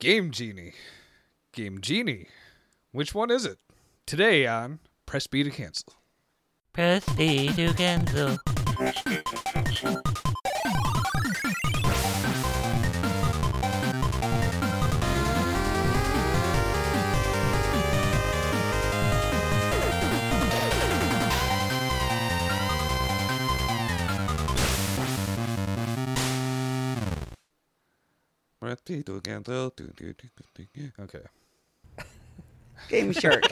Game Genie. Game Genie. Which one is it? Today on Press B to Cancel. Press B to cancel. Okay. Game Shark.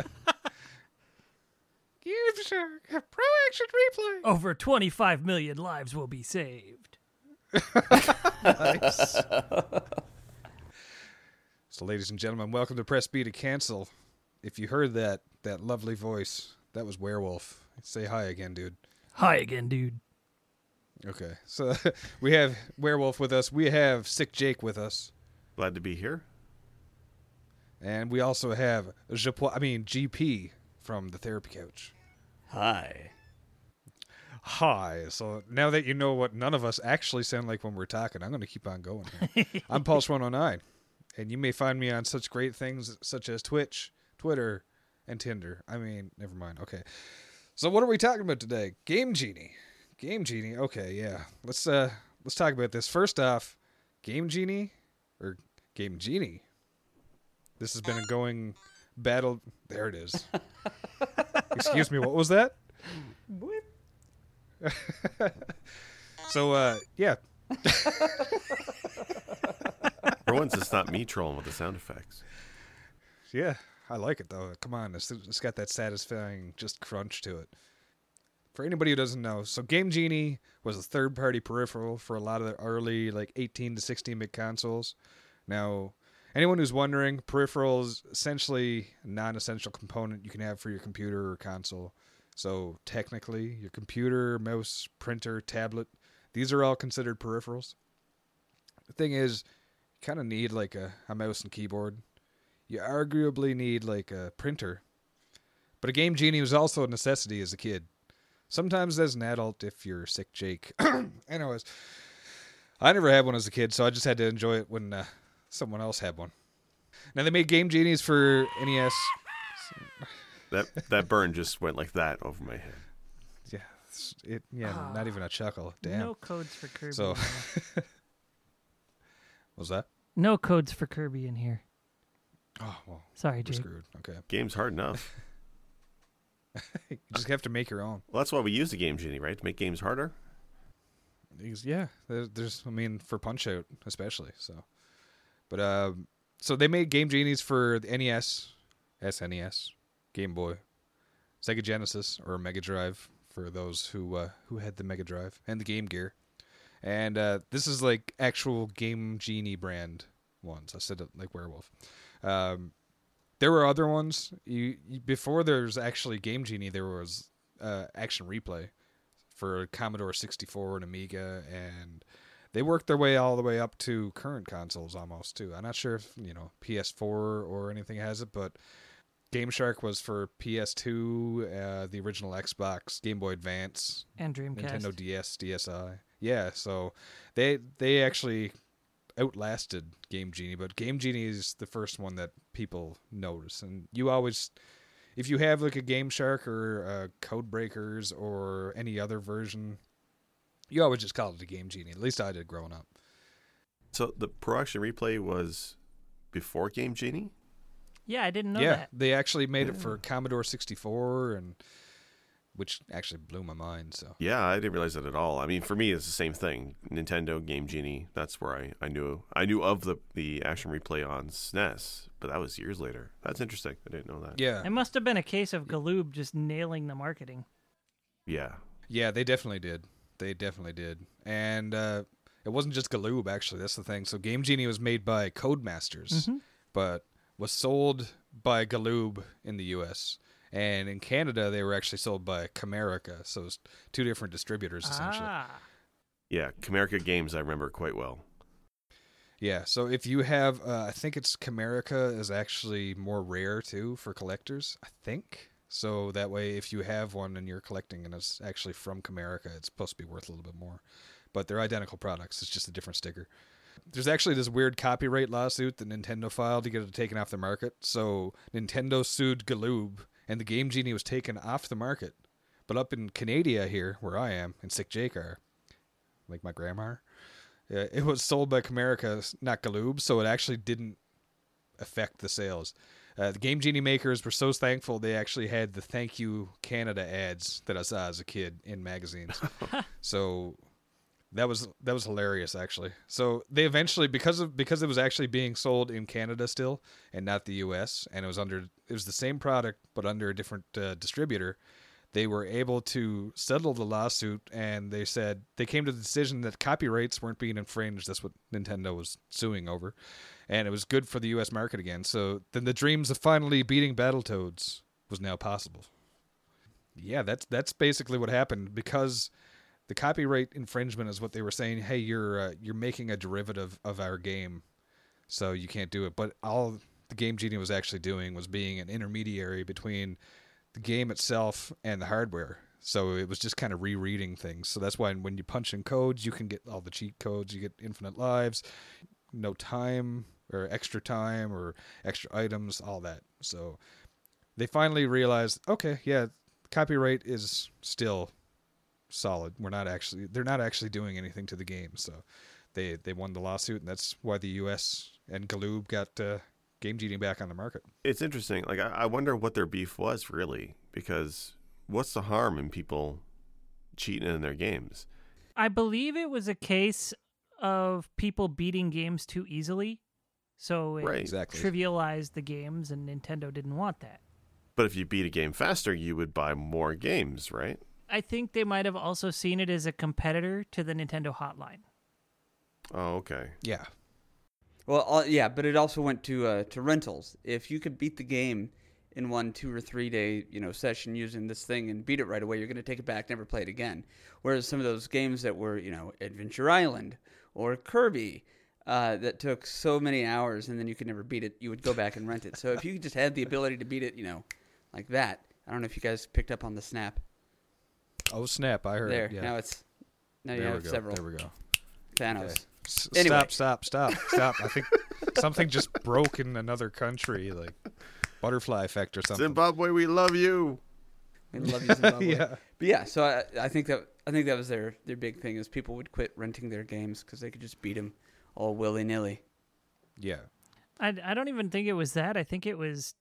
Game Shark. Pro Action Replay. Over 25 million lives will be saved. Nice. so, ladies and gentlemen, welcome to Press B to Cancel. If you heard that that lovely voice, that was Werewolf. Say hi again, dude. Hi again, dude. Okay, so we have Werewolf with us. We have Sick Jake with us, Glad to be here. and we also have Japo- I mean GP from the Therapy Couch. Hi. Hi. So now that you know what none of us actually sound like when we're talking, I'm going to keep on going. I'm Pulse 109, and you may find me on such great things such as Twitch, Twitter, and Tinder. I mean, never mind. Okay. So what are we talking about today? Game Genie. Game Genie. Okay, yeah. Let's uh let's talk about this. First off, Game Genie or Game Genie. This has been a going battle. There it is. Excuse me. What was that? So uh yeah, For once, it's not me trolling with the sound effects. yeah, I like it though. Come on, it's, it's got that satisfying just crunch to it. For anybody who doesn't know, so Game Genie was a third-party peripheral for a lot of the early like 18 to 16 bit consoles. Now, anyone who's wondering, peripherals essentially non-essential component you can have for your computer or console. So technically, your computer, mouse, printer, tablet, these are all considered peripherals. The thing is, you kind of need like a, a mouse and keyboard. You arguably need like a printer. But a Game Genie was also a necessity as a kid. Sometimes as an adult if you're sick, Jake. Anyways, I never had one as a kid, so I just had to enjoy it when uh, someone else had one. Now they made Game Genies for NES. That that burn just went like that over my head. Yeah, it yeah, not even a chuckle. Damn. No codes for Kirby. So- in. Was that? no codes for Kirby in here. Oh well, Sorry, we're Jake. screwed. Okay, Game's hard enough. you just have to make your own. Well, that's why we use the Game Genie, right? To make games harder. Yeah, there's I mean for Punch Out especially. So, but um, so they made Game Genies for the NES, SNES, Game Boy, Sega Genesis or Mega Drive for those who uh, who had the Mega Drive and the Game Gear, and uh, this is like actual Game Genie brand ones. I said it like Werewolf. Um, there were other ones. You, you before there's actually Game Genie. There was uh, Action Replay for Commodore 64 and Amiga, and they worked their way all the way up to current consoles almost too. I'm not sure if you know PS4 or anything has it, but Game Shark was for PS2, uh, the original Xbox, Game Boy Advance, And Dreamcast. Nintendo DS, DSi. Yeah, so they they actually outlasted Game Genie, but Game Genie is the first one that people notice, and you always. If you have like a Game Shark or uh, Code Breakers or any other version, you always just call it a Game Genie. At least I did growing up. So the Pro Action Replay was before Game Genie. Yeah, I didn't know yeah, that. they actually made it for Commodore 64, and which actually blew my mind. So Yeah, I didn't realize that at all. I mean, for me, it's the same thing. Nintendo Game Genie. That's where I, I knew I knew of the the Action Replay on SNES, but that was years later. That's interesting. I didn't know that. yeah, It must have been a case of Galoob just nailing the marketing. Yeah. Yeah, they definitely did. They definitely did. And uh, it wasn't just Galoob, actually. That's the thing. So Game Genie was made by Codemasters, but was sold by Galoob in the U.S. And in Canada, they were actually sold by Camerica. So it's two different distributors, essentially. Ah. Yeah, Camerica Games I remember quite well. Yeah. So if you have, uh, I think it's Camerica is actually more rare too for collectors. I think. So that way, if you have one and you're collecting and it's actually from Camerica, it's supposed to be worth a little bit more. But they're identical products. It's just a different sticker. There's actually this weird copyright lawsuit that Nintendo filed to get it taken off the market. So Nintendo sued Galoob, and the Game Genie was taken off the market. But up in Canada here, where I am, in Sick Jake are, like my grandma, uh, it was sold by Camerica, not Galoob, so it actually didn't affect the sales. Uh, the Game Genie makers were so thankful they actually had the "Thank You Canada" ads that I saw as a kid in magazines. so that was that was hilarious actually. So they eventually because of because it was actually being sold in Canada still and not the U.S. and it was under it was the same product but under a different uh, distributor. They were able to settle the lawsuit and they said they came to the decision that copyrights weren't being infringed. That's what Nintendo was suing over, and it was good for the U.S. market again. So then the dreams of finally beating Battletoads was now possible. Yeah, that's that's basically what happened because the copyright infringement is what they were saying. Hey, you're uh, you're making a derivative of our game, so you can't do it. But all the Game Genie was actually doing was being an intermediary between the game itself and the hardware. So it was just kind of rereading things. So that's why when you punch in codes, you can get all the cheat codes. You get infinite lives, no time or extra time or extra items, all that. So they finally realized, okay, yeah, copyright is still solid. We're not actually they're not actually doing anything to the game. So they they won the lawsuit, and that's why the U.S. and Galoob got uh, Game Genie back on the market. It's interesting. Like I, I wonder what their beef was really, because what's the harm in people cheating in their games? I believe it was a case of people beating games too easily. So it Right. Exactly. trivialized the games, and Nintendo didn't want that. But if you beat a game faster, you would buy more games, right? I think they might have also seen it as a competitor to the Nintendo Hotline. Oh, okay. Yeah, Well, uh, yeah, but it also went to uh, to rentals. If you could beat the game in one two or three day you know session using this thing and beat it right away, you're going to take it back, never play it again. Whereas some of those games that were you know Adventure Island or Kirby. Uh, that took so many hours, and then you could never beat it. You would go back and rent it. So if you just had the ability to beat it, you know, like that. I don't know if you guys picked up on the snap Oh snap! I heard there. it. Yeah. Now it's now you there we have go. several There we go. Thanos. Okay. S- Anyway. Stop! Stop! Stop! Stop! I think something just broke in another country, like butterfly effect or something. Zimbabwe, we love you. We love you, Zimbabwe. yeah. But yeah, so I, I think that I think that was their their big thing is people would quit renting their games because they could just beat them all willy nilly. Yeah. I, I don't even think it was that. I think it was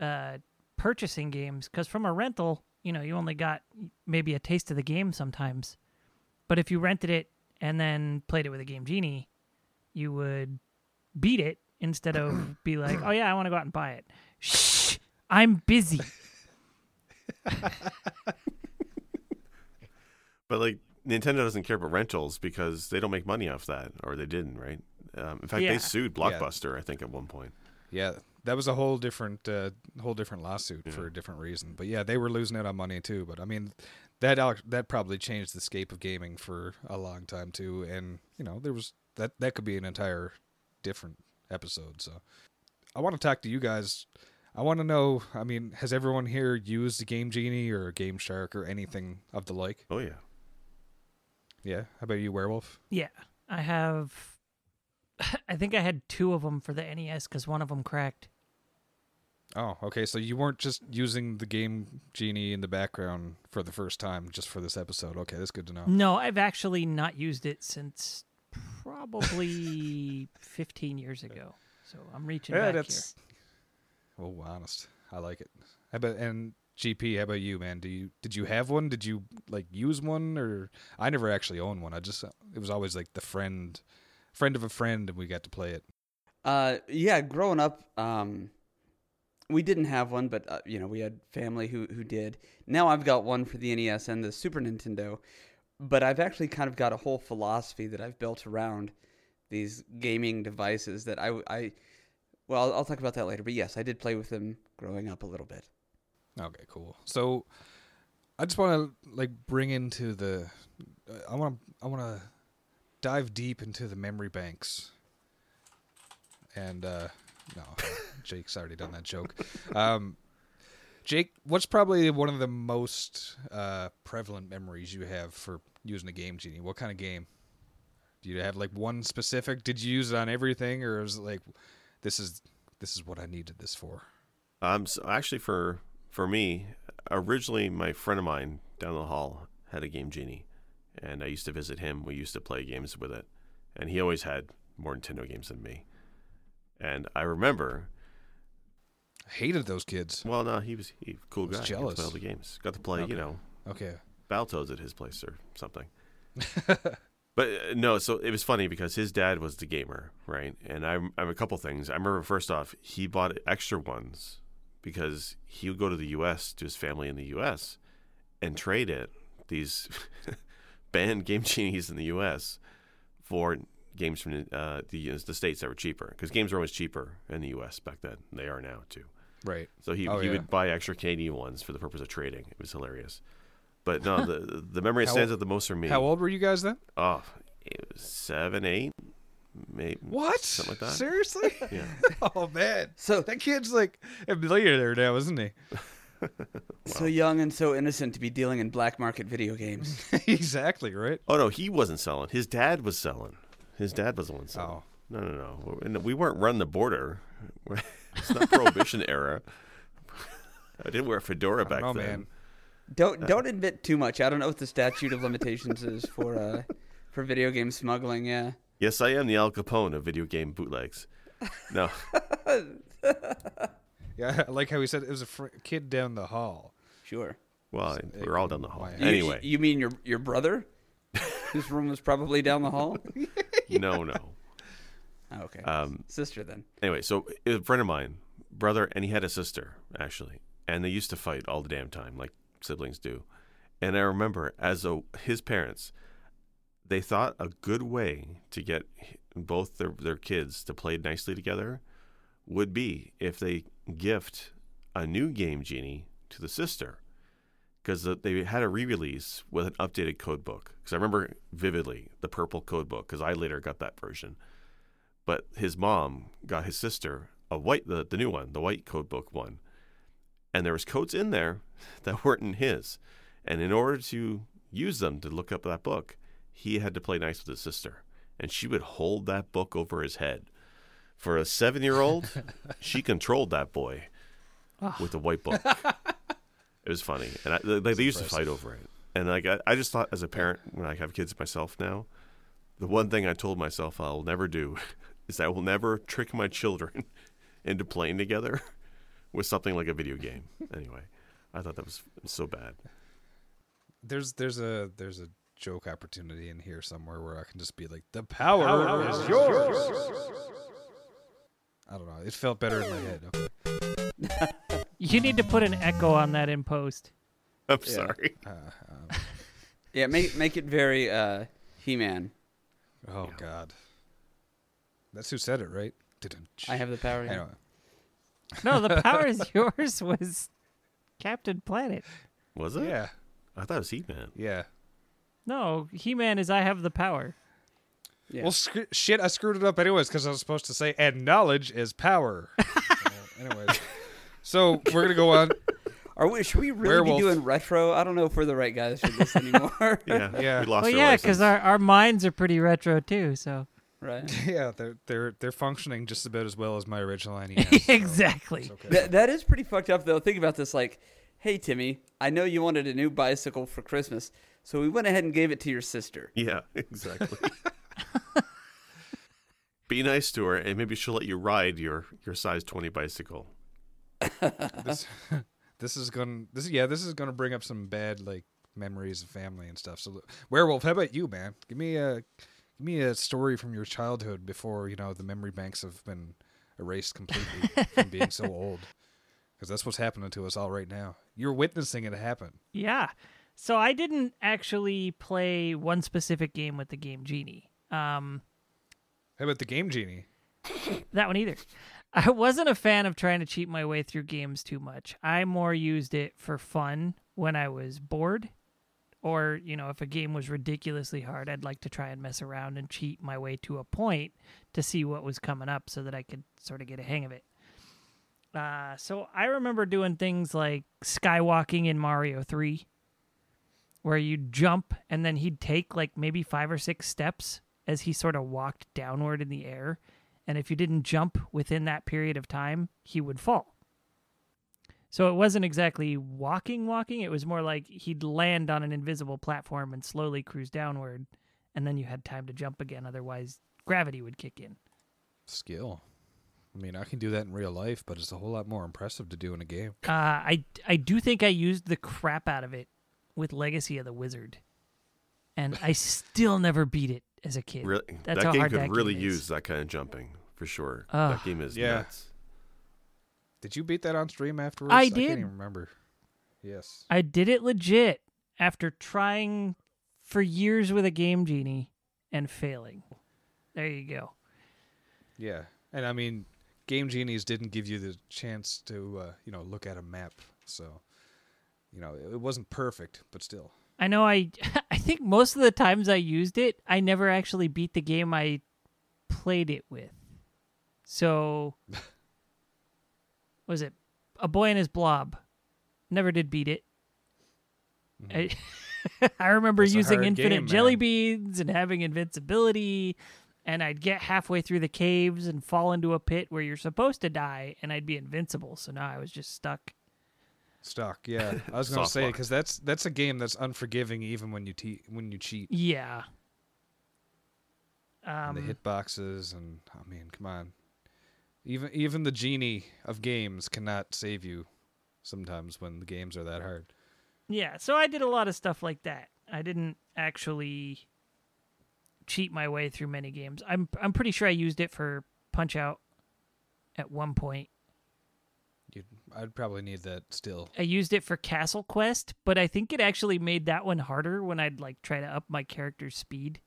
uh, purchasing games because from a rental, you know, you only got maybe a taste of the game sometimes. But if you rented it and then played it with a Game Genie, you would beat it instead of be like, oh yeah, I want to go out and buy it. Shh, I'm busy. But like Nintendo doesn't care about rentals because they don't make money off that, or they didn't, right? Um, in fact, Yeah. they sued Blockbuster, I think, at one point. Yeah, that was a whole different, uh, whole different lawsuit Yeah. for a different reason. But yeah, they were losing out on money too. But I mean, that that probably changed the scape of gaming for a long time too. And you know, there was that that could be an entire different episode. So I want to talk to you guys. I want to know. I mean, has everyone here used a Game Genie or a Game Shark or anything of the like? Oh yeah, Yeah. How about you, Werewolf? Yeah, I have. I think I had two of them for the NES because one of them cracked. Oh, okay. So you weren't just using the Game Genie in the background for the first time just for this episode. Okay, that's good to know. No, I've actually not used it since probably 15 years ago. So I'm reaching Yeah, back that's. Oh, honest. I like it. How about and GP? How about you, man? Do you did you have one? Did you like use one or? I never actually owned one. I just it was always like the friend, friend of a friend, and we got to play it. Uh, yeah, growing up, um, we didn't have one, but uh, you know we had family who who did. Now I've got one for the NES and the Super Nintendo, but I've actually kind of got a whole philosophy that I've built around these gaming devices that I I. Well, I'll, I'll talk about that later. But yes, I did play with them growing up a little bit. Okay, cool. So, I just want to like bring into the. I want to. I want to dive deep into the memory banks. And uh no, Jake's already done that joke. Um, Jake, what's probably one of the most uh, prevalent memories you have for using a game genie? What kind of game? Do you have like one specific? Did you use it on everything, or is it like this is this is what I needed this for? Um, so actually, for for me, originally my friend of mine down the hall had a Game Genie, and I used to visit him. We used to play games with it, and he always had more Nintendo games than me. And I remember, hated those kids. well, no, he was he cool was guy. Got to jealous. play all the games. Got to play, Okay. you know, Okay. Baltos at his place or something. but uh, no, so it was funny because his dad was the gamer, right? And I'm I have a couple things. I remember first off, he bought extra ones because he would go to the U.S. to his family in the U.S. and trade it these banned game genies in the U.S. for games from uh, the the states that were cheaper because games were always cheaper in the U.S. back then. They are now too. Right. So he, Oh, he yeah. would buy extra Canadian ones for the purpose of trading. It was hilarious. But no, the the memory that stands out the most for me. How old were you guys then? Oh, it was seven, eight, maybe. What? Something like that. Seriously? Yeah. oh man, So that kid's like a millionaire now, isn't he? so young and so innocent to be dealing in black market video games. exactly right. Oh no, he wasn't selling. His dad was selling. His dad was the one selling. Oh. No, no, no. And We weren't running the border. It's not prohibition era. I didn't wear a fedora back know, then. man. Don't don't admit too much. I don't know what the statute of limitations is for uh for video game smuggling. Yeah. Yes, I am the Al Capone of video game bootlegs. No, Yeah, I like how he said it was a fr- kid down the hall. Sure. well, we we're all down the hall. You- Anyway, you, mean your your brother, His room was probably down the hall? no, no. Oh, okay. Um, Sister then. anyway, so it was a friend of mine, brother, and he had a sister actually, and they used to fight all the damn time, like siblings do. And I remember as a his parents, they thought a good way to get both their their kids to play nicely together would be if they gift a new game genie to the sister because they had a re-release with an updated code book because i remember vividly the purple code book because i later got that version but his mom got his sister a white the, the new one the white code book one. And there was codes in there that weren't in his. And in order to use them to look up that book he had to play nice with his sister. And she would hold that book over his head. For a seven year old she controlled that boy ah. with the white book. It was funny. And I, they, they used to fight over it. And like I, I just thought as a parent when i have kids myself now the one thing I told myself I'll never do is I will never trick my children into playing together with something like a video game. Anyway, I thought that was so bad. There's there's a there's a joke opportunity in here somewhere where I can just be like, the power, is yours. I don't know. It felt better in my head. Okay. You need to put an echo on that in post. I'm Yeah. sorry. Uh, um, Yeah. Make make it very uh He-Man. oh God, that's who said it, right? Didn't I have the power. yeah. Anyway, No, the power is yours was Captain Planet. Was it? yeah, I thought it was He Man. yeah. No, He Man is I have the power. Yeah. Well, sc- shit, I screwed it up anyways because I was supposed to say, and knowledge is power. so, anyways, so we're gonna go on. Are we? Should we really Werewolf. be doing retro? I don't know if we're the right guys for this anymore. Yeah, Yeah. We lost Well, yeah, because our, our minds are pretty retro too. So right. Yeah, they're they're they're functioning just about as well as my original NES. so exactly. it's okay. That that is pretty fucked up though. Think about this. Like, hey Timmy, I know you wanted a new bicycle for Christmas, so we went ahead and gave it to your sister. Yeah, exactly. Be nice to her, and maybe she'll let you ride your your size twenty bicycle. this this is gonna this yeah this is gonna bring up some bad like memories of family and stuff. So werewolf, how about you, man? Give me a give me a story from your childhood before you know the memory banks have been erased completely from being so old. Because that's what's happening to us all right now. You're witnessing it happen. Yeah. So I didn't actually play one specific game with the game Genie. Um, How about the Game Genie? that one either. I wasn't a fan of trying to cheat my way through games too much. I more used it for fun when I was bored. Or, you know, if a game was ridiculously hard, I'd like to try and mess around and cheat my way to a point to see what was coming up so that I could sort of get a hang of it. Uh, so I remember doing things like skywalking in Mario 3, where you jump and then he'd take like maybe five or six steps as he sort of walked downward in the air. And if you didn't jump within that period of time, he would fall. So it wasn't exactly walking, walking. It was more like he'd land on an invisible platform and slowly cruise downward. And then you had time to jump again. Otherwise, gravity would kick in. Skill. I mean, I can do that in real life, but it's a whole lot more impressive to do in a game. Uh, I I do think I used the crap out of it with Legacy of the Wizard, and I still never beat it as a kid. Really, That's that how game hard could that really game use that kind of jumping for sure. Ugh. that game is Yeah. nuts. Did you beat that on stream afterwards? I I did. can't even remember. Yes. I did it legit after trying for years with a Game Genie and failing. There you go. Yeah. And I mean, Game Genies didn't give you the chance to, uh, you know, look at a map. So, you know, it wasn't perfect, but still. I know I I think most of the times I used it, I never actually beat the game I played it with. So was it A Boy and His Blob? Never did beat it. I, I remember That's using infinite game, jelly man. beans and having invincibility and I'd get halfway through the caves and fall into a pit where you're supposed to die and I'd be invincible. So now I was just stuck. Stuck, yeah. I was going to say because that's that's a game that's unforgiving even when you te- when you cheat. Yeah. and the Um, hitboxes and I mean, come on. Even even the genie of games cannot save you sometimes when the games are that hard. Yeah, so I did a lot of stuff like that. I didn't actually cheat my way through many games. I'm I'm pretty sure I used it for Punch Out at one point. You'd, I'd probably need that still. I used it for Castle Quest, but I think it actually made that one harder when I'd like try to up my character's speed.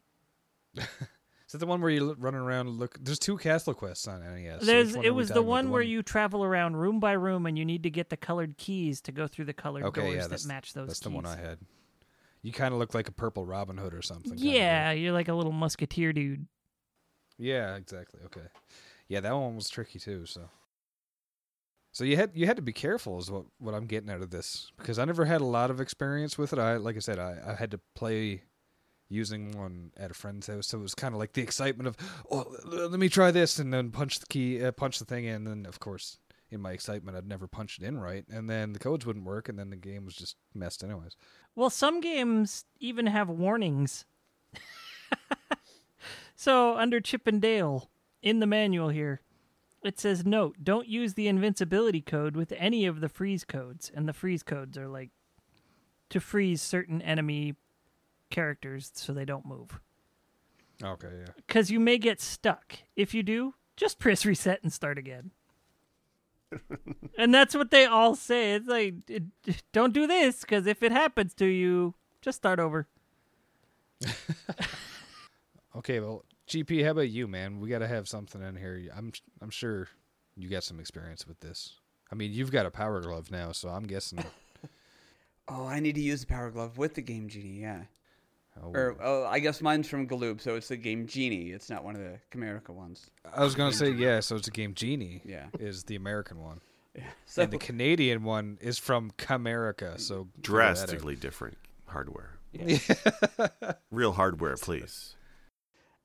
Is that the one where you run around and look? There's two Castle Quests on NES. so There's one it was the talking about? one where you travel around room by room and you need to get the colored keys to go through the colored Okay, doors yeah, that match those That's keys. the one I had. You kind of look like a purple Robin Hood or something. kinda Yeah, you're like a little musketeer dude. Yeah, exactly. Okay. Yeah, that one was tricky too. So, so you had you had to be careful, is what what I'm getting out of this because I never had a lot of experience with it. I like I said, I, I had to play using one at a friend's house, so it was kind of like the excitement of oh, let me try this, and then punch the key, uh, punch the thing in, and then of course. In my excitement, I'd never punched it in right, and then the codes wouldn't work, and then the game was just messed anyways. Well, some games even have warnings. so, under Chip and Dale, in the manual here, it says note, don't use the invincibility code with any of the freeze codes. And the freeze codes are like to freeze certain enemy characters so they don't move. Okay, yeah. Because you may get stuck. If you do, just press reset and start again. and that's what they all say. It's like, it, don't do this, because if it happens to you, just start over. Okay, well, GP, how about you, man? We got to have something in here. I'm I'm sure you got some experience with this. I mean, you've got a power glove now, so I'm guessing. Oh, I need to use the Power Glove with the Game Genie, yeah. Oh, Or, oh, I guess mine's from Galoob, so it's the Game Genie. It's not one of the Camerica ones. I was gonna say yeah. So it's a game genie. Yeah. is the American one, Yeah. So, and the Canadian one is from Camerica. So figure that out. Drastically different hardware. Real hardware, please.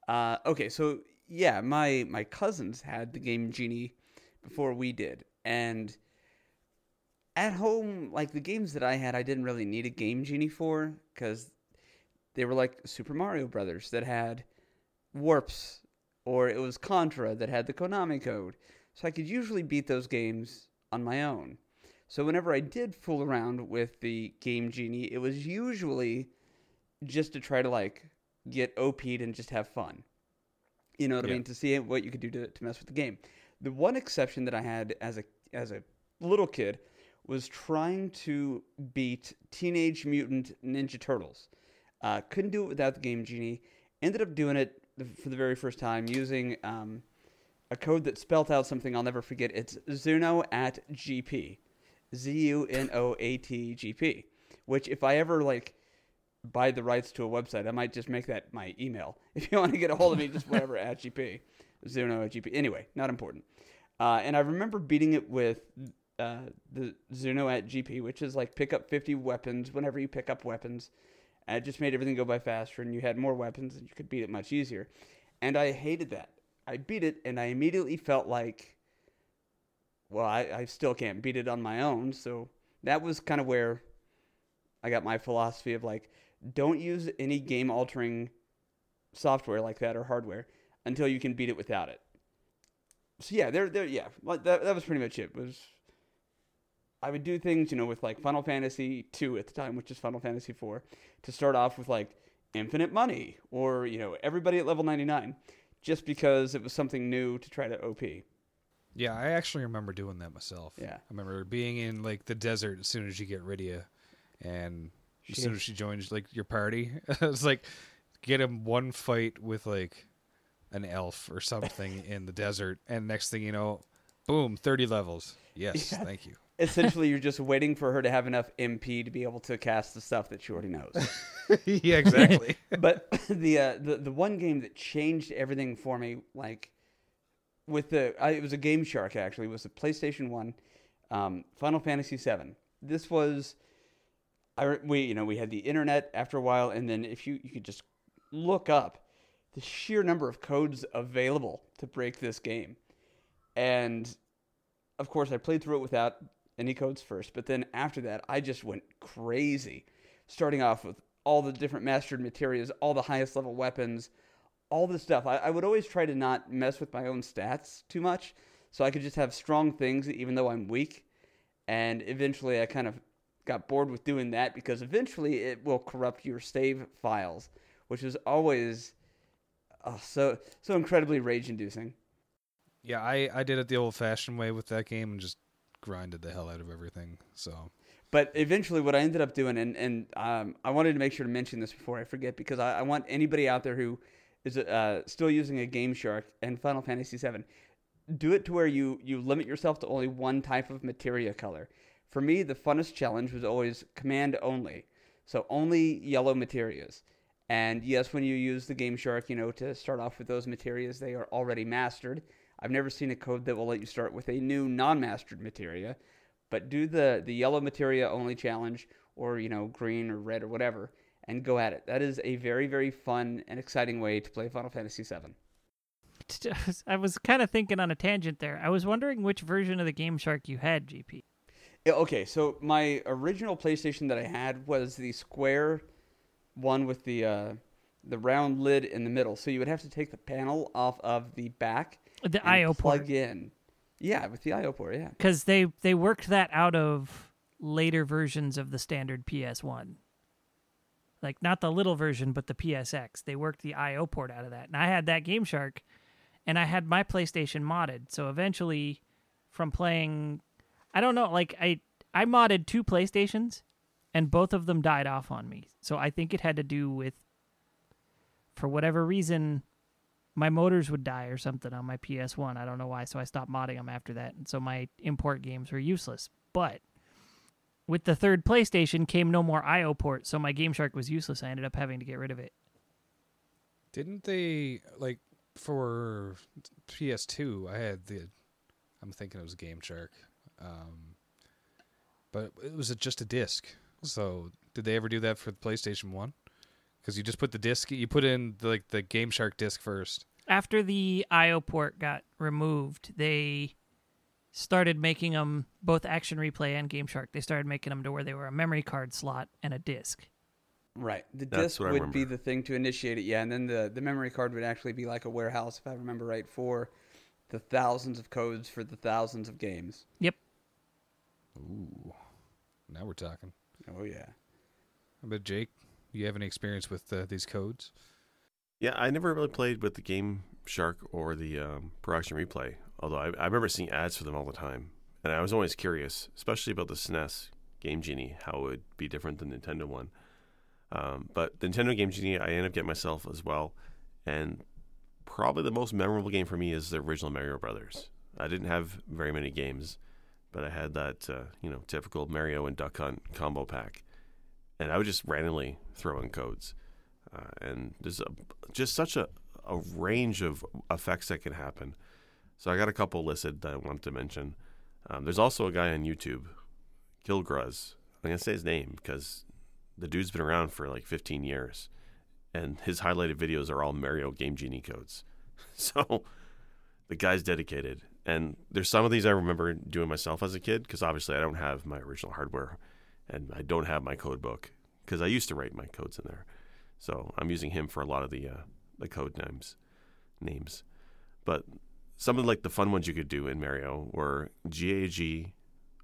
uh, okay, so yeah, my my cousins had the Game Genie before we did, and at home, like the games that I had, I didn't really need a Game Genie for because they were like Super Mario Brothers that had warps, or it was Contra that had the Konami code, so I could usually beat those games on my own. So whenever I did fool around with the Game Genie, it was usually just to try to like get OP'd and just have fun. You know what I mean? To see what you could do to, to mess with the game. The one exception that I had as a as a little kid was trying to beat Teenage Mutant Ninja Turtles. Uh, couldn't do it without the Game Genie. Ended up doing it for the very first time using um, a code that spelt out something I'll never forget. It's Zuno at GP. Z U N O A T G P. Which, if I ever like buy the rights to a website, I might just make that my email. If you want to get a hold of me, just whatever at GP. Zuno at GP. Anyway, not important. Uh, and I remember beating it with uh, the Zuno at GP, which is like pick up 50 weapons whenever you pick up weapons. And it just made everything go by faster, and you had more weapons, and you could beat it much easier. And I hated that. I beat it, and I immediately felt like, well, I, I still can't beat it on my own. So that was kind of where I got my philosophy of like, don't use any game altering software like that or hardware until you can beat it without it. So yeah, there, there, yeah, that that was pretty much it. Was I would do things, you know, with like Final Fantasy two at the time, which is Final Fantasy four, to start off with like infinite money or you know everybody at level ninety nine, just because it was something new to try to OP. Yeah, I actually remember doing that myself. Yeah. I remember being in like the desert as soon as you get Rydia, and as soon as she joins like your party, it's like get him one fight with like an elf or something in the desert, and next thing you know, boom, thirty levels. Yes, Yeah. thank you. Essentially, you're just waiting for her to have enough MP to be able to cast the stuff that she already knows. yeah, exactly. but the uh, the the one game that changed everything for me, like with the I, it was a Game Shark actually, it was a PlayStation One, um, Final Fantasy VII. This was, I we you know we had the internet after a while, and then if you you could just look up the sheer number of codes available to break this game, and of course I played through it without any codes first, but then after that I just went crazy, starting off with all the different mastered materias, all the highest level weapons, all this stuff. I, I would always try to not mess with my own stats too much, so I could just have strong things even though I'm weak. And eventually, I kind of got bored with doing that because eventually it will corrupt your save files, which is always oh, so so incredibly rage-inducing. yeah, I I did it the old-fashioned way with that game and just grinded the hell out of everything. So But eventually, what I ended up doing, and and um, I wanted to make sure to mention this before I forget, because I, I want anybody out there who is uh, still using a Game Shark and Final Fantasy VII, do it to where you you limit yourself to only one type of materia color. For me, the funnest challenge was always command only, so only yellow materias. And yes, when you use the Game Shark, you know, to start off with those materias, they are already mastered. I've never seen a code that will let you start with a new non-mastered materia but do the the yellow materia only challenge or you know green or red or whatever and go at it that is a very very fun and exciting way to play final fantasy 7 I was kind of thinking on a tangent there. I was wondering which version of the Game Shark you had, GP. Okay so my original playstation that i had was the square one with the uh, the round lid in the middle so you would have to take the panel off of the back The IO plug port. in yeah with the io port yeah Because they, they worked that out of later versions of the standard PS1. Like, not the little version, but the PSX. They worked the IO port out of that. And I had that Game Shark, and I had my PlayStation modded. So eventually, from playing, I don't know, like, I, I modded two PlayStations, and both of them died off on me. So I think it had to do with, for whatever reason, my motors would die or something on my PS1. I don't know why, so I stopped modding them after that. And so my import games were useless. But with the third PlayStation came no more IO port, so my Game Shark was useless. I ended up having to get rid of it. didn't they like for PS2? I had the. I'm thinking it was Game Shark, um, but it was just a disc. So did they ever do that for the PlayStation One? Because you just put the disc, you put in the, like the Game Shark disc first. After the IO port got removed, they started making them both Action Replay and Game Shark. They started making them to where they were a memory card slot and a disc. Right. The That's disc would be the thing to initiate it, yeah, and then the, the memory card would actually be like a warehouse, if I remember right, for the thousands of codes for the thousands of games. Yep. Ooh, now we're talking. Oh yeah. But Jake, you have any experience with uh, these codes? Yeah, I never really played with the Game Shark or the um, Pro Action Replay, although I, I remember seeing ads for them all the time. And I was always curious, especially about the SNES Game Genie, how it would be different than the Nintendo one. Um, but Nintendo Game Genie, I ended up getting myself as well. And probably the most memorable game for me is the original Mario Brothers. I didn't have very many games, but I had that, uh, you know, typical Mario and Duck Hunt combo pack. And I would just randomly throw in codes. Uh, and there's a, just such a, a range of effects that can happen. So I got a couple listed that I wanted to mention. Um, there's also a guy on YouTube, Gilgruz. I'm gonna say his name because The dude's been around for like 15 years, and his highlighted videos are all Mario Game Genie codes. So the guy's dedicated. And there's some of these I remember doing myself as a kid because obviously I don't have my original hardware and I don't have my code book because I used to write my codes in there. So I'm using him for a lot of the uh, the code names names. But some of like the fun ones you could do in Mario were GAG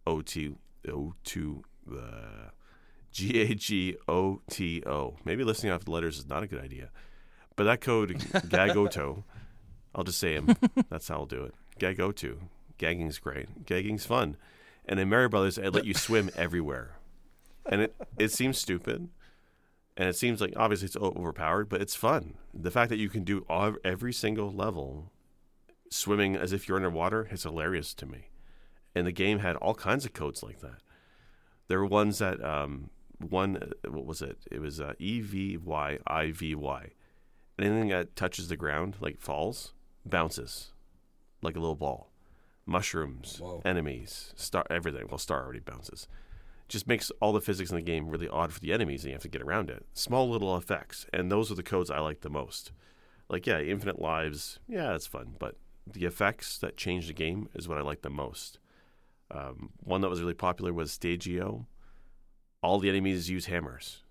O2 O2 uh, G A G O T O. Maybe listening off the letters is not a good idea. But that code Gagoto, I'll just say him. That's how I'll do it. Gagoto. Gagging's great. Gagging's fun. And in Mario Brothers, I let you swim everywhere. And it, it seems stupid. And it seems like obviously it's overpowered, but it's fun. The fact that you can do all, every single level swimming as if you're underwater is hilarious to me. And the game had all kinds of codes like that. There were ones that um, one uh, what was it? It was uh, E V Y I V Y. Anything that touches the ground, like falls, bounces like a little ball. Mushrooms, Whoa. enemies, star, everything. Well, star already bounces. Just makes all the physics in the game really odd for the enemies, and you have to get around it. Small little effects, and those are the codes I like the most. Like, yeah, infinite lives, yeah, it's fun, but the effects that change the game is what I like the most. Um, one that was really popular was Stagio. All the enemies use hammers.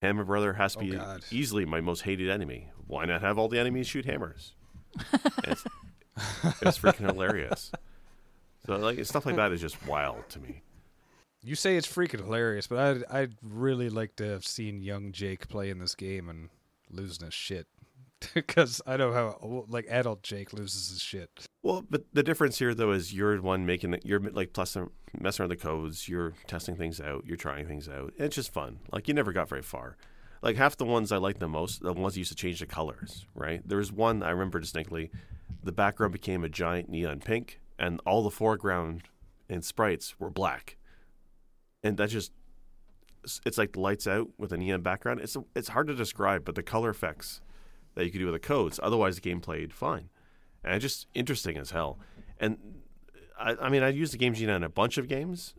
Hammer Brother has to Oh, be God. easily my most hated enemy. Why not have all the enemies shoot hammers? it's, it's freaking hilarious. So like stuff like that is just wild to me. You say it's freaking hilarious, but I'd I'd really like to have seen young Jake play in this game and losing his shit. Because I know how like adult Jake loses his shit. Well, but the difference here though is you're one making it. You're like plus uh, messing around the codes. You're testing things out. You're trying things out. It's just fun. Like you never got very far. Like half the ones I like the most, the ones that used to change the colors. Right? There was one I remember distinctly. The background became a giant neon pink, and all the foreground and sprites were black. And that just it's like the lights out with a neon background. It's it's hard to describe, but the color effects that you could do with the codes. Otherwise, the game played fine, and just interesting as hell. And I, I mean, I used the Game Genie in a bunch of games,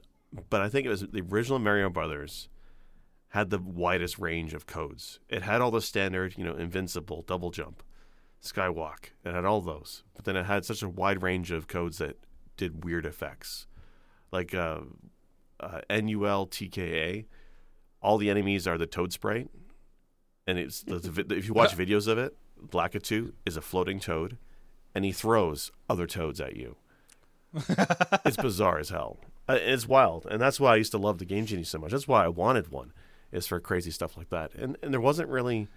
but I think it was the original Mario Brothers had the widest range of codes. It had all the standard, you know, invincible, double jump, skywalk. It had all those, but then it had such a wide range of codes that did weird effects, like uh, uh, NUL TKA. All the enemies are the Toad sprite, and it's the, the, if you watch videos of it, Blackatu is a floating toad, and he throws other toads at you. it's bizarre as hell. Uh, It's wild, and that's why I used to love the Game Genie so much. That's why I wanted one, is for crazy stuff like that. And and there wasn't really,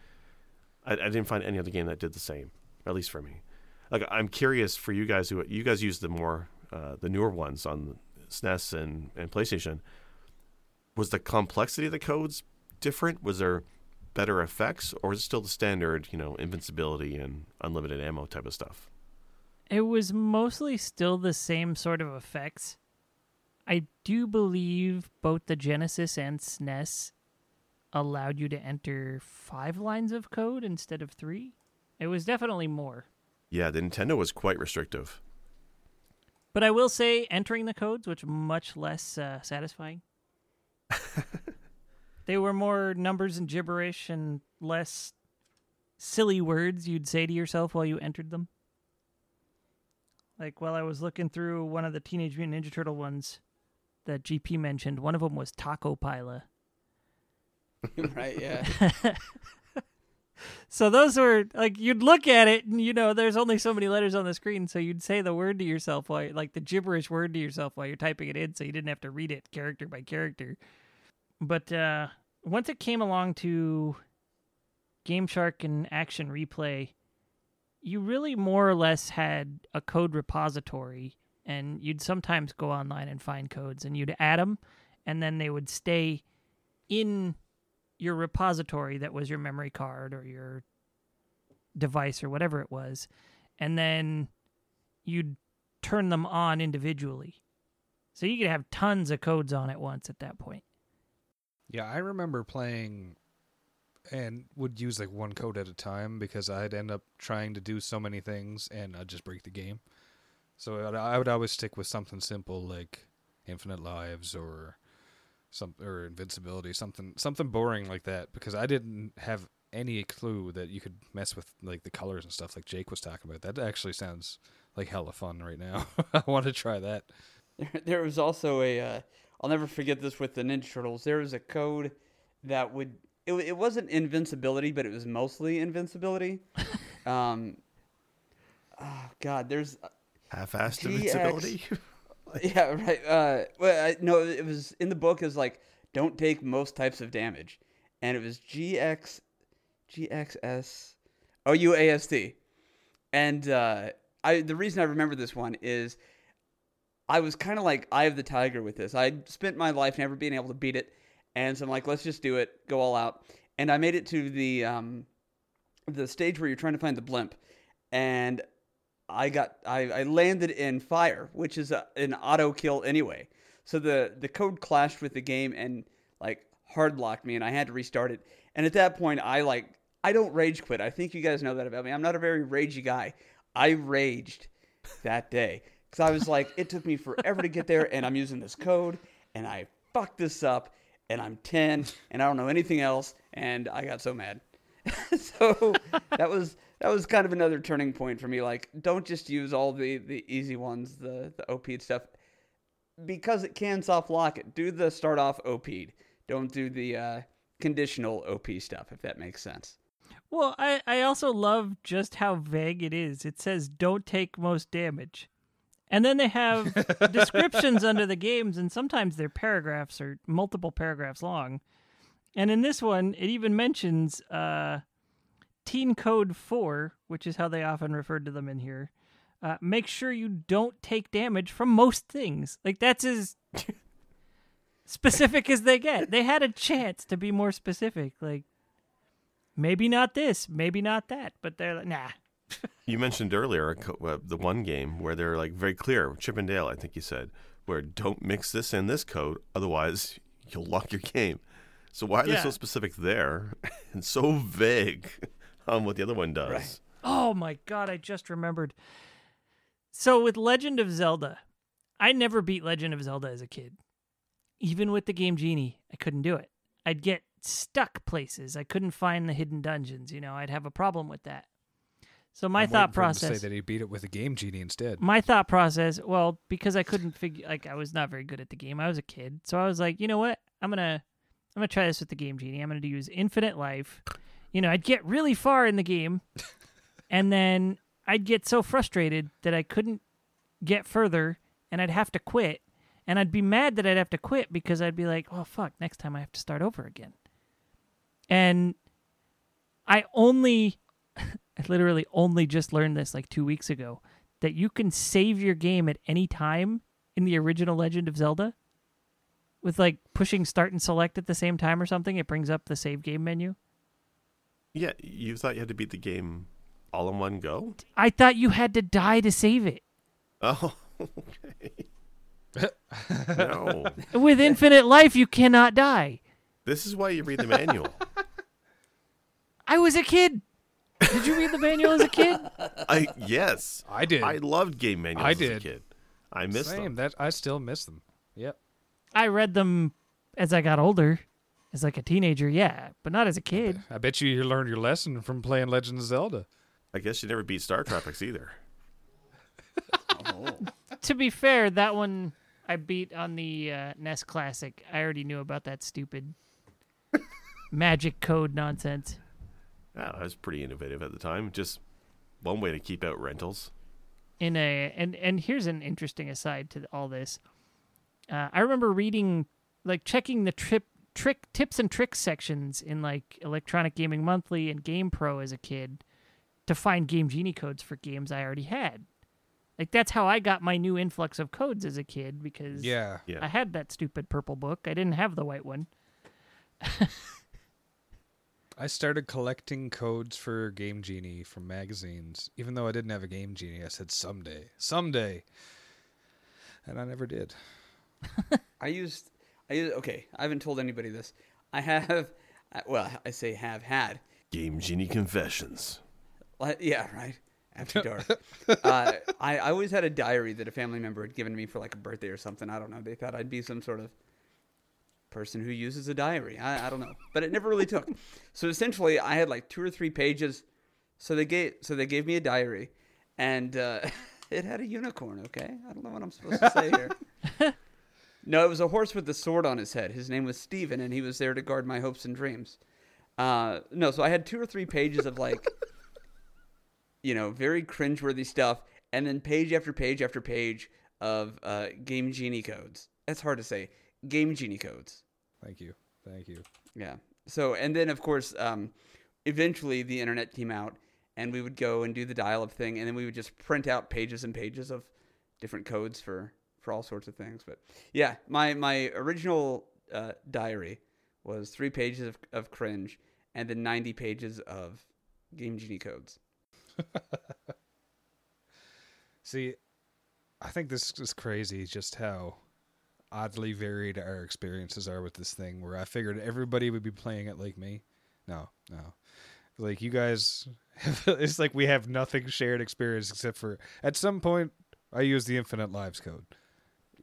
I, I didn't find any other game that did the same, at least for me. Like I'm curious for you guys who you guys use the more uh, the newer ones on SNES and and PlayStation. Was the complexity of the codes different? Was there better effects, or is it still the standard, you know, invincibility and unlimited ammo type of stuff? It was mostly still the same sort of effects. I do believe both the Genesis and SNES allowed you to enter five lines of code instead of three. It was definitely more. Yeah, the Nintendo was quite restrictive. But I will say, entering the codes which much less uh, satisfying. they were more numbers and gibberish and less silly words you'd say to yourself while you entered them. Like while I was looking through one of the Teenage Mutant Ninja Turtle ones that GP mentioned, one of them was Taco Pila. right? Yeah. So those were like you'd look at it and you know there's only so many letters on the screen, so you'd say the word to yourself while like the gibberish word to yourself while you're typing it in, so you didn't have to read it character by character. But uh, once it came along to Game Shark and Action Replay, you really more or less had a code repository, and you'd sometimes go online and find codes, and you'd add them, and then they would stay in your repository that was your memory card or your device or whatever it was, and then you'd turn them on individually. So you could have tons of codes on at once at that point. Yeah, I remember playing and would use like one code at a time because I'd end up trying to do so many things and I'd just break the game. So I would always stick with something simple like infinite lives or some or invincibility, something something boring like that. Because I didn't have any clue that you could mess with like the colors and stuff like Jake was talking about. That actually sounds like hella fun right now. I want to try that. There, there was also a. Uh, I'll never forget this with the Ninja Turtles. There was a code that would. It, it wasn't invincibility, but it was mostly invincibility. um, oh God, there's Half-assed GX. invincibility. yeah right. Uh, well, I, no, it was in the book. Is like don't take most types of damage, and it was GX, GXS, OUASD, and uh, I. The reason I remember this one is I was kind of like Eye of the Tiger with this. I spent my life never being able to beat it, and so I'm like, let's just do it, go all out. And I made it to the um, the stage where you're trying to find the blimp, and I got I, I landed in fire, which is a, an auto kill anyway. So the the code clashed with the game and like hard locked me, and I had to restart it. And at that point, I like I don't rage quit. I think you guys know that about me. I'm not a very ragey guy. I raged that day because I was like, it took me forever to get there, and I'm using this code, and I fucked this up, and I'm 10, and I don't know anything else, and I got so mad. so that was that was kind of another turning point for me. Like, don't just use all the the easy ones, the the op stuff, because it can soft lock it. Do the start off op. Don't do the uh, conditional op stuff, if that makes sense. Well, I, I also love just how vague it is. It says don't take most damage. And then they have descriptions under the games, and sometimes their paragraphs are multiple paragraphs long. And in this one, it even mentions uh, Teen Code 4, which is how they often referred to them in here. Uh, make sure you don't take damage from most things. Like, that's as specific as they get. They had a chance to be more specific. Like, maybe not this, maybe not that, but they're like, nah. You mentioned earlier uh, the one game where they're like very clear, Chip 'n Dale, I think you said, where don't mix this and this code, otherwise you'll lock your game. So why are they so specific there and so vague on what the other one does? Right. Oh my god, I just remembered. So with Legend of Zelda, I never beat Legend of Zelda as a kid. Even with the game Genie, I couldn't do it. I'd get stuck places. I couldn't find the hidden dungeons, you know, I'd have a problem with that. So my I'm thought waiting for him to process say that he beat it with a game genie instead. my thought process well because i couldn't figure like i was not very good at the game i was a kid so i was like you know what i'm gonna i'm gonna try this with the game genie i'm gonna use infinite life you know i'd get really far in the game and then i'd get so frustrated that i couldn't get further and i'd have to quit and i'd be mad that i'd have to quit because i'd be like oh fuck next time i have to start over again and i only I literally only just learned this like two weeks ago that you can save your game at any time in the original Legend of Zelda with like pushing start and select at the same time or something. It brings up the save game menu. Yeah, you thought you had to beat the game all in one go? I thought you had to die to save it. Oh, okay. no. With infinite life, you cannot die. This is why you read the manual. I was a kid. Did you read the manual as a kid? I yes. I did. I loved game manuals I as a did. kid. I missed Same. them. That I still miss them. Yep. I read them as I got older, as like a teenager, yeah, but not as a kid. I bet you you learned your lesson from playing Legend of Zelda. I guess you never beat StarTropics either. to be fair, that one I beat on the uh, NES Classic. I already knew about that stupid magic code nonsense. Yeah, that was pretty innovative at the time. Just one way to keep out rentals. In a and and here's an interesting aside to all this. Uh, I remember reading, like, checking the trip trick tips and tricks sections in like Electronic Gaming Monthly and GamePro as a kid to find Game Genie codes for games I already had. Like that's how I got my new influx of codes as a kid because Yeah. Yeah. I had that stupid purple book. I didn't have the white one. I started collecting codes for Game Genie from magazines. Even though I didn't have a Game Genie, I said someday, someday, and I never did. I used, I okay, I haven't told anybody this. I have, well, I say have had. Game Genie Confessions. Yeah, right. After dark. uh, I, I always had a diary that a family member had given me for like a birthday or something. I don't know. They thought I'd be some sort of person who uses a diary. I, I don't know, but it never really took. So essentially, I had like two or three pages. So they gave so they gave me a diary, and uh, it had a unicorn. Okay, I don't know what I'm supposed to say here. No, it was a horse with a sword on his head. His name was Stephen, and he was there to guard my hopes and dreams. Uh, no, so I had two or three pages of like, you know, very cringeworthy stuff, and then page after page after page of uh, Game Genie codes. That's hard to say. Game Genie codes. Thank you. Thank you. Yeah. So, and then of course, um, eventually the internet came out, and we would go and do the dial-up thing, and then we would just print out pages and pages of different codes for for all sorts of things. But yeah, my my original uh, diary was three pages of, of cringe, and then ninety pages of Game Genie codes. See, I think this is crazy just how oddly varied our experiences are with this thing where I figured everybody would be playing it like me. No, no. Like you guys it's like we have nothing shared experience except for at some point I use the infinite lives code.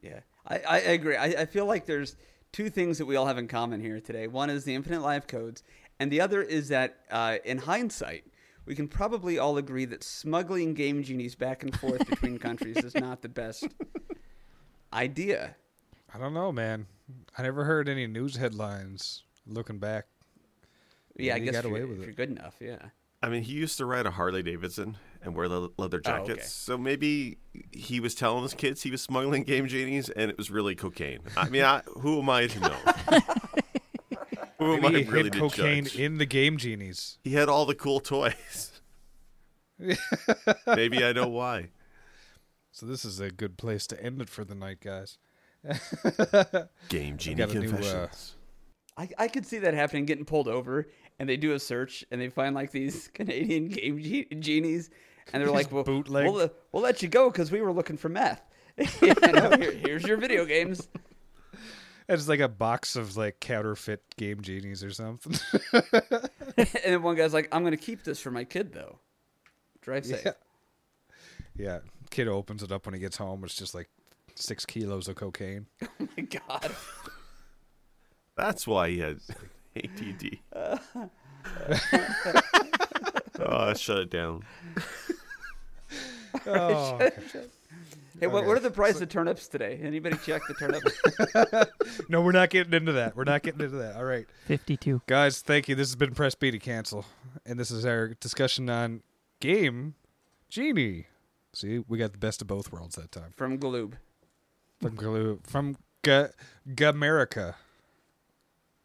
Yeah, I, I agree. I, I feel like there's two things that we all have in common here today. One is the infinite life codes, and the other is that uh, in hindsight, we can probably all agree that smuggling game genies back and forth between countries is not the best idea. I don't know, man. I never heard any news headlines looking back. Yeah, I Maybe he guess got if, away you're, with if it. you're good enough, yeah. I mean, he used to ride a Harley Davidson and wear le- leather Oh, okay. jackets. So maybe he was telling his kids he was smuggling game genies, and it was really cocaine. I mean, I, who am I to know? who am Maybe I he really hid to cocaine judge? in the game genies. He had all the cool toys. maybe I know why. So this is a good place to end it for the night, guys. Game genie got a new, uh, confessions. I, I could see that happening, getting pulled over, and they do a search, and they find like these Canadian game ge- genies, and they're like, "Well, bootleg. we'll, we'll let you go because we were looking for meth. you know, here, here's your video games." It's like a box of like counterfeit game genies or something. and then one guy's like, "I'm gonna keep this for my kid, though. Drive safe." Yeah. yeah. Kid opens it up when he gets home. It's just like six kilos of cocaine. Oh my god. That's why he had ADD. oh, shut it down. Oh, Hey, what, Okay. what are the price of turnips today? Anybody check the turnips? no, we're not getting into that. We're not getting into that. All right. 52. Guys, thank you. This has been Press B to cancel. And this is our discussion on Game Genie. See, we got the best of both worlds that time. From Galoob. From Glu- from Ga- Gamerica.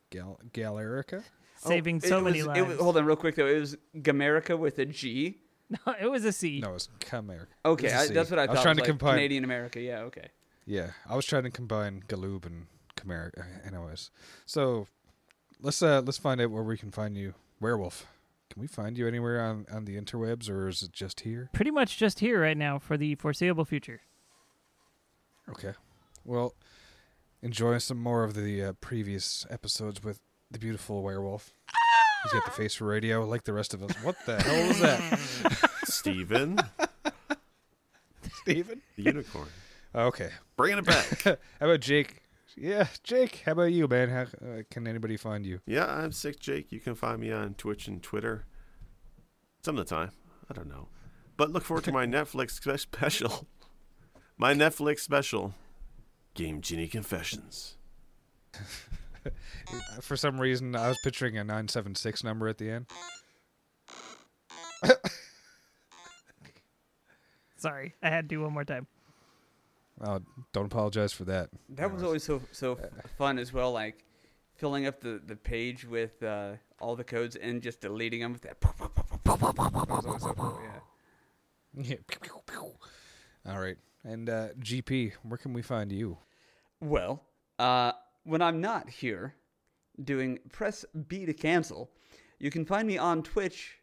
Gal Galerica? Saving Oh, so it many was, lives. It was, hold on, real quick though. It was Gamerica with a G. No, it was a C. No, it's Camerica. Okay, It's a I, C. that's what I thought. was trying It to like combine. Canadian America. Yeah, okay. Yeah, I was trying to combine Galoob and Camerica. Anyways, so let's uh let's find out where we can find you, Werewolf. Can we find you anywhere on on the interwebs, or is it just here? Pretty much just here right now for the foreseeable future. Okay. Well, enjoy some more of the uh, previous episodes with the beautiful werewolf. He's got the face for radio, like the rest of us. What the hell was that, Steven, Steven? the unicorn. Okay. Bringing it back. How about Jake? Yeah, Jake. How about you, man? How uh, can anybody find you? Yeah, I'm Sick Jake. You can find me on Twitch and Twitter. Some of the time. I don't know. But look forward to my Netflix special. My Netflix special, Game Genie Confessions. For some reason, I was picturing a nine seven six number at the end. Sorry, I had to do one more time. Oh, don't apologize for that. That was always so so fun as well. Like filling up the, the page with uh, all the codes and just deleting them with that. That was always so cool, yeah. All right. And uh, GP, where can we find you? Well, uh, when I'm not here doing press B to cancel, you can find me on Twitch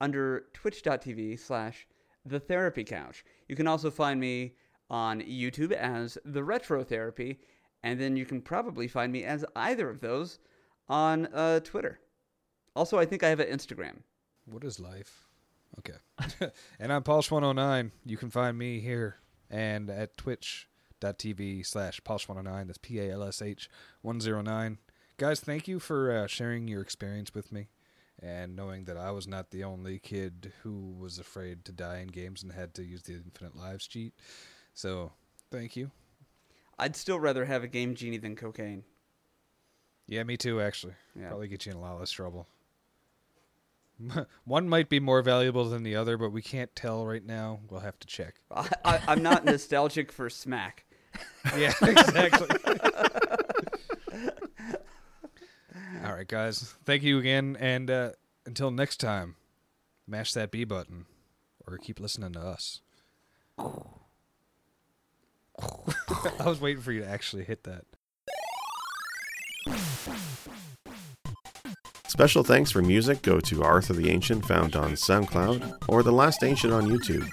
under twitch.tv slash the therapy couch. You can also find me on YouTube as the retro therapy, and then you can probably find me as either of those on uh, Twitter. Also, I think I have an Instagram. What is life? Okay. and I'm Palsh109. You can find me here and at Twitch twitch.tv slash palsh109. That's P A L S H 109. Guys, thank you for uh, sharing your experience with me and knowing that I was not the only kid who was afraid to die in games and had to use the infinite lives cheat. So, thank you. I'd still rather have a game genie than cocaine. Yeah, me too, actually. Yeah. Probably get you in a lot less trouble. One might be more valuable than the other, but we can't tell right now. We'll have to check. I, I, I'm not nostalgic for smack. Yeah, exactly. All right, guys. Thank you again. And uh, until next time, mash that B button or keep listening to us. I was waiting for you to actually hit that. Special thanks for music go to Arthur the Ancient, found on SoundCloud, or The Last Ancient on YouTube.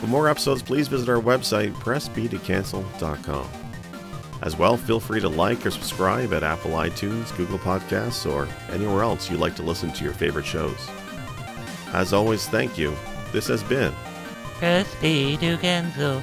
For more episodes, please visit our website, pressb2cancel.com. As well, feel free to like or subscribe at Apple iTunes, Google Podcasts, or anywhere else you like to listen to your favorite shows. As always, thank you. This has been. Press B to cancel.